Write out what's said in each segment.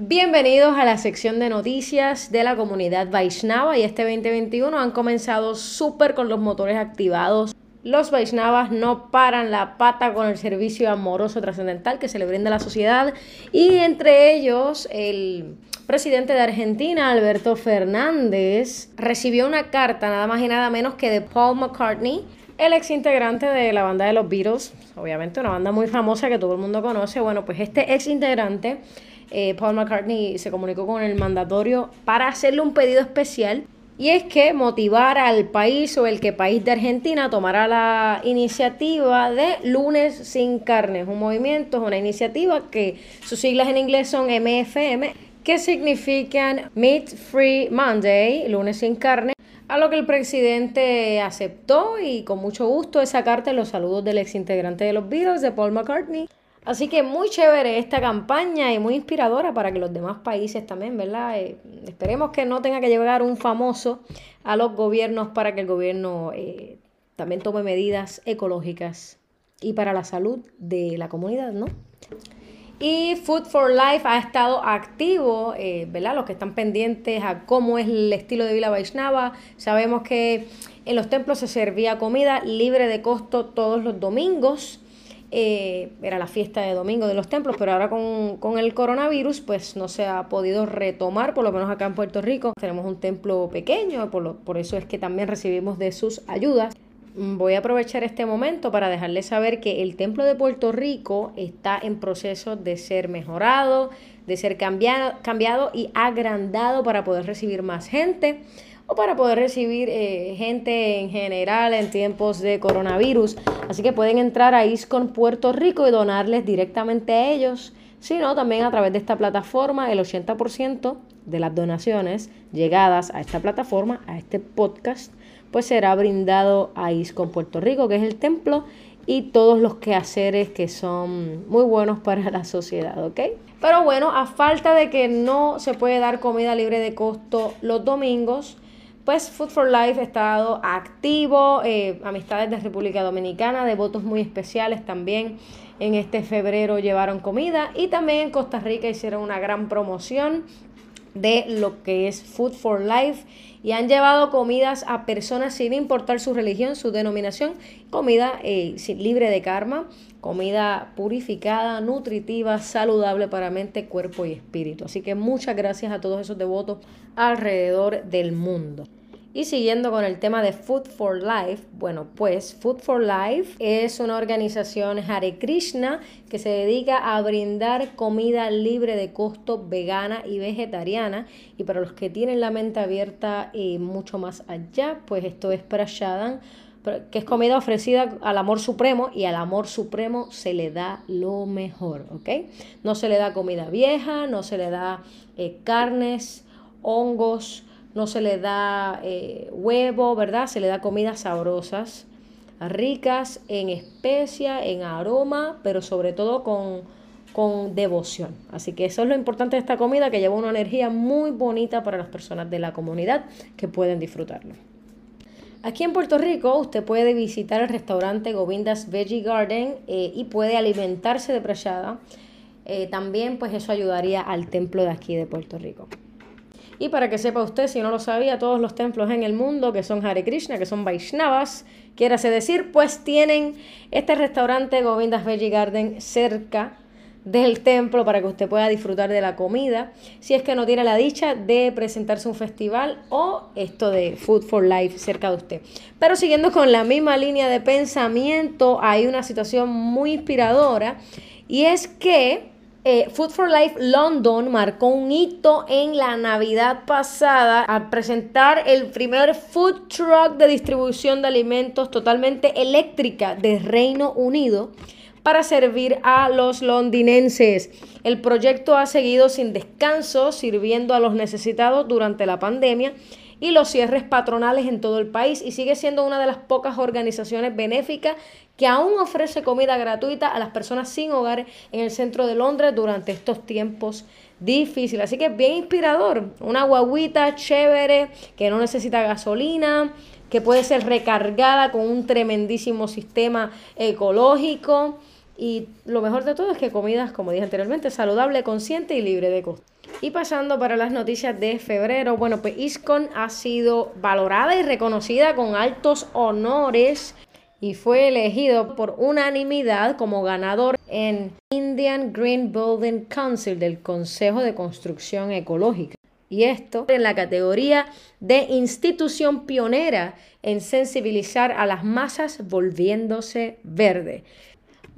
Bienvenidos a la sección de noticias de la comunidad Vaishnava y este 2021 han comenzado súper con los motores activados. Los Vaishnavas no paran la pata con el servicio amoroso trascendental que se le brinda a la sociedad y entre ellos el presidente de Argentina, Alberto Fernández, recibió una carta nada más y nada menos que de Paul McCartney, el ex integrante de la banda de los Beatles, obviamente una banda muy famosa que todo el mundo conoce. Bueno, pues este ex integrante eh, Paul McCartney se comunicó con el mandatorio para hacerle un pedido especial y es que motivar al país o el que país de Argentina tomara la iniciativa de Lunes sin carne. Un movimiento, es una iniciativa que sus siglas en inglés son MFM, que significan Meat Free Monday, lunes sin carne. A lo que el presidente aceptó y con mucho gusto esa carta los saludos del ex integrante de los Beatles, de Paul McCartney. Así que muy chévere esta campaña y muy inspiradora para que los demás países también, ¿verdad? Eh, esperemos que no tenga que llegar un famoso a los gobiernos para que el gobierno eh, también tome medidas ecológicas y para la salud de la comunidad, ¿no? Y Food for Life ha estado activo, eh, ¿verdad? Los que están pendientes a cómo es el estilo de Vila Vaishnava. Sabemos que en los templos se servía comida libre de costo todos los domingos. Eh, era la fiesta de domingo de los templos, pero ahora con, el coronavirus pues no se ha podido retomar, por lo menos acá en Puerto Rico. Tenemos un templo pequeño, por, por eso es que también recibimos de sus ayudas. Mm, voy a aprovechar este momento para dejarles saber que el templo de Puerto Rico está en proceso de ser mejorado, de ser cambiado, cambiado y agrandado para poder recibir más gente o para poder recibir eh, gente en general en tiempos de coronavirus. Así que pueden entrar a ISCON Puerto Rico y donarles directamente a ellos, sino también a través de esta plataforma, el 80% de las donaciones llegadas a esta plataforma, a este podcast, pues será brindado a ISCON Puerto Rico, que es el templo, y todos los quehaceres que son muy buenos para la sociedad, ¿ok? Pero bueno, a falta de que no se puede dar comida libre de costo los domingos, pues Food for Life ha estado activo, eh, amistades de República Dominicana, de votos muy especiales también en este febrero llevaron comida y también en Costa Rica hicieron una gran promoción de lo que es Food for Life y han llevado comidas a personas sin importar su religión, su denominación, comida eh, libre de karma, comida purificada, nutritiva, saludable para mente, cuerpo y espíritu. Así que muchas gracias a todos esos devotos alrededor del mundo. Y siguiendo con el tema de Food for Life, bueno, pues Food for Life es una organización Hare Krishna que se dedica a brindar comida libre de costo vegana y vegetariana. Y para los que tienen la mente abierta y mucho más allá, pues esto es Prashadan, que es comida ofrecida al amor supremo y al amor supremo se le da lo mejor, ¿ok? No se le da comida vieja, no se le da eh, carnes, hongos, no se le da eh, huevo, ¿verdad? Se le da comidas sabrosas, ricas en especia, en aroma, pero sobre todo con, con devoción. Así que eso es lo importante de esta comida, que lleva una energía muy bonita para las personas de la comunidad que pueden disfrutarlo. Aquí en Puerto Rico usted puede visitar el restaurante Govindas Veggie Garden eh, y puede alimentarse de prachada. Eh, también pues eso ayudaría al templo de aquí de Puerto Rico. Y para que sepa usted, si no lo sabía, todos los templos en el mundo que son Hare Krishna, que son Vaishnavas, quiérase decir, pues tienen este restaurante Govindas Veggie Garden cerca del templo para que usted pueda disfrutar de la comida. Si es que no tiene la dicha de presentarse un festival o esto de Food for Life cerca de usted. Pero siguiendo con la misma línea de pensamiento, hay una situación muy inspiradora y es que eh, Food for Life London marcó un hito en la Navidad pasada al presentar el primer food truck de distribución de alimentos totalmente eléctrica de Reino Unido para servir a los londinenses. El proyecto ha seguido sin descanso, sirviendo a los necesitados durante la pandemia y los cierres patronales en todo el país y sigue siendo una de las pocas organizaciones benéficas que aún ofrece comida gratuita a las personas sin hogar en el centro de Londres durante estos tiempos difíciles. Así que es bien inspirador, una guaguita chévere que no necesita gasolina, que puede ser recargada con un tremendísimo sistema ecológico. Y lo mejor de todo es que comidas, como dije anteriormente, saludable, consciente y libre de costo. Y pasando para las noticias de febrero, bueno, pues ISCON ha sido valorada y reconocida con altos honores y fue elegido por unanimidad como ganador en Indian Green Building Council del Consejo de Construcción Ecológica. Y esto en la categoría de institución pionera en sensibilizar a las masas volviéndose verde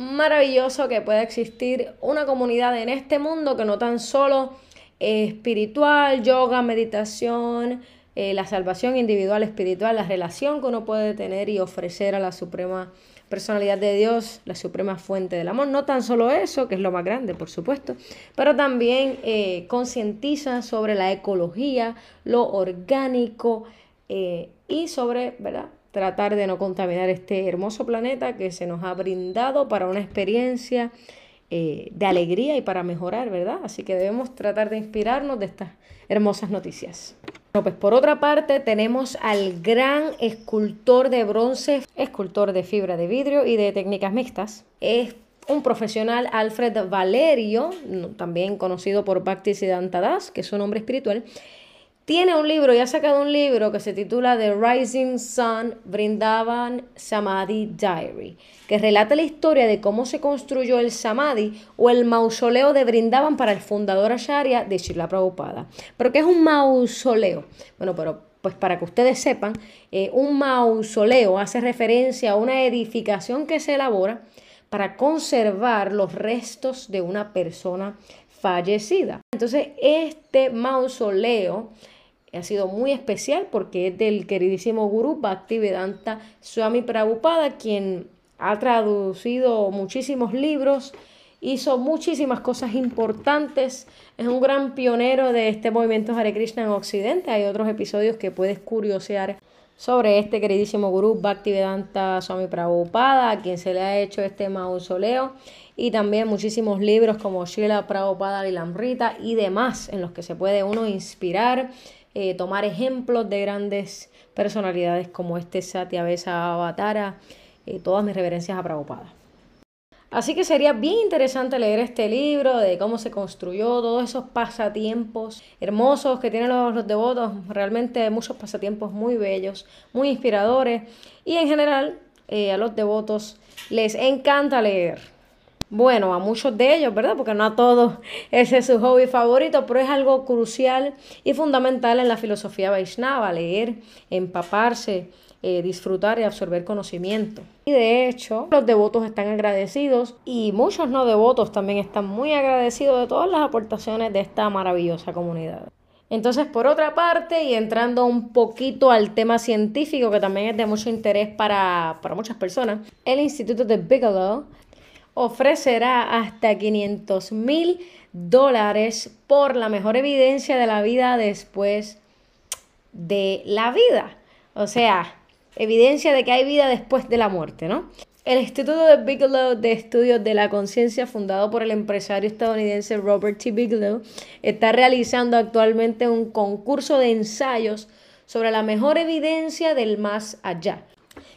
maravilloso que pueda existir una comunidad en este mundo que no tan solo espiritual, yoga, meditación, eh, la salvación individual, espiritual, la relación que uno puede tener y ofrecer a la suprema personalidad de Dios, la suprema fuente del amor. No tan solo eso, que es lo más grande, por supuesto, pero también eh, concientiza sobre la ecología, lo orgánico eh, y sobre, ¿verdad? Tratar de no contaminar este hermoso planeta que se nos ha brindado para una experiencia eh, de alegría y para mejorar, ¿verdad? Así que debemos tratar de inspirarnos de estas hermosas noticias. Bueno, pues por otra parte tenemos al gran escultor de bronce, escultor de fibra de vidrio y de técnicas mixtas. Es un profesional, Alfred Valerio, también conocido por Bhakti Siddhanta Das, que es su nombre espiritual, tiene un libro y ha sacado un libro que se titula The Rising Sun Brindavan Samadhi Diary, que relata la historia de cómo se construyó el Samadhi o el mausoleo de Brindavan para el fundador Acharya de Srila Prabhupada. ¿Pero qué es un mausoleo? Bueno, pero pues para que ustedes sepan, eh, un mausoleo hace referencia a una edificación que se elabora para conservar los restos de una persona fallecida. Entonces, este mausoleo ha sido muy especial porque es del queridísimo gurú Bhaktivedanta Swami Prabhupada, quien ha traducido muchísimos libros, hizo muchísimas cosas importantes, es un gran pionero de este movimiento Hare Krishna en Occidente. Hay otros episodios que puedes curiosear sobre este queridísimo gurú Bhaktivedanta Swami Prabhupada, a quien se le ha hecho este mausoleo, y también muchísimos libros como Srila Prabhupada Lilamrita y demás en los que se puede uno inspirar eh, tomar ejemplos de grandes personalidades como este Satya Besa Avatara, eh, todas mis reverencias a Prabhupada. Así que sería bien interesante leer este libro de cómo se construyó, todos esos pasatiempos hermosos que tienen los, devotos, realmente muchos pasatiempos muy bellos, muy inspiradores y en general eh, a los devotos les encanta leer. Bueno, a muchos de ellos, ¿verdad? Porque no a todos ese es su hobby favorito, pero es algo crucial y fundamental en la filosofía Vaishnava, leer, empaparse, eh, disfrutar y absorber conocimiento. Y de hecho, los devotos están agradecidos y muchos no devotos también están muy agradecidos de todas las aportaciones de esta maravillosa comunidad. Entonces, por otra parte, y entrando un poquito al tema científico, que también es de mucho interés para, para muchas personas, el Instituto de Bigelow ofrecerá hasta 500 mil dólares por la mejor evidencia de la vida después de la vida. O sea, evidencia de que hay vida después de la muerte, ¿no? El Instituto de Bigelow de Estudios de la Conciencia, fundado por el empresario estadounidense Robert T. Bigelow, está realizando actualmente un concurso de ensayos sobre la mejor evidencia del más allá.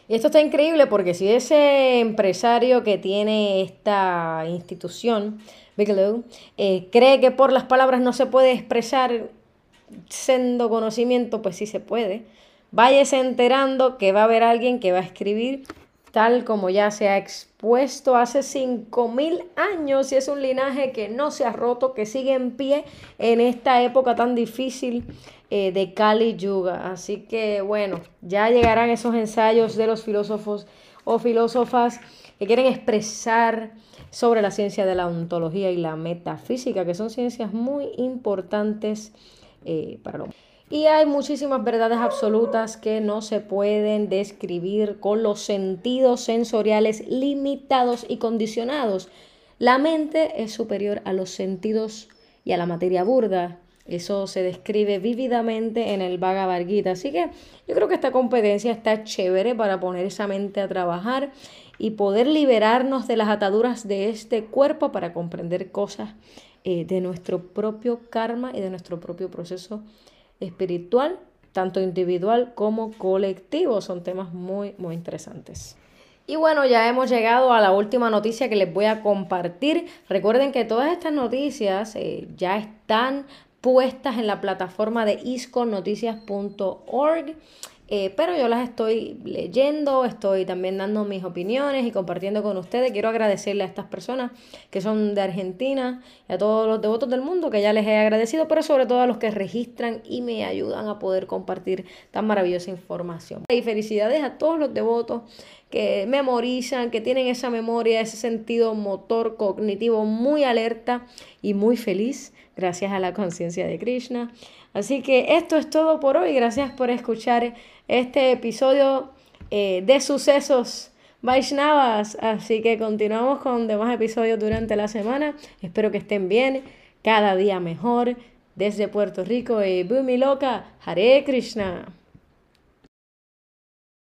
Y esto está increíble porque si ese empresario que tiene esta institución, Bigelow, eh, cree que por las palabras no se puede expresar siendo conocimiento, pues sí se puede. Váyase enterando que va a haber alguien que va a escribir tal como ya se ha expuesto hace 5.000 años y es un linaje que no se ha roto, que sigue en pie en esta época tan difícil eh, de Kali Yuga. Así que bueno, ya llegarán esos ensayos de los filósofos o filósofas que quieren expresar sobre la ciencia de la ontología y la metafísica, que son ciencias muy importantes eh, para lo y hay muchísimas verdades absolutas que no se pueden describir con los sentidos sensoriales limitados y condicionados. La mente es superior a los sentidos y a la materia burda. Eso se describe vívidamente en el Bhagavad Gita. Así que yo creo que esta competencia está chévere para poner esa mente a trabajar y poder liberarnos de las ataduras de este cuerpo para comprender cosas eh, de nuestro propio karma y de nuestro propio proceso espiritual, tanto individual como colectivo. Son temas muy, muy interesantes. Y bueno, ya hemos llegado a la última noticia que les voy a compartir. Recuerden que todas estas noticias eh, ya están puestas en la plataforma de isconnoticias.org. Eh, pero yo las estoy leyendo, estoy también dando mis opiniones y compartiendo con ustedes. Quiero agradecerle a estas personas que son de Argentina y a todos los devotos del mundo que ya les he agradecido, pero sobre todo a los que registran y me ayudan a poder compartir tan maravillosa información. Y felicidades a todos los devotos que memorizan, que tienen esa memoria, ese sentido motor cognitivo muy alerta y muy feliz gracias a la conciencia de Krishna. Así que esto es todo por hoy. Gracias por escuchar este episodio eh, de sucesos Vaishnavas. Así que continuamos con demás episodios durante la semana. Espero que estén bien, cada día mejor. Desde Puerto Rico y Bumi Loca, Hare Krishna.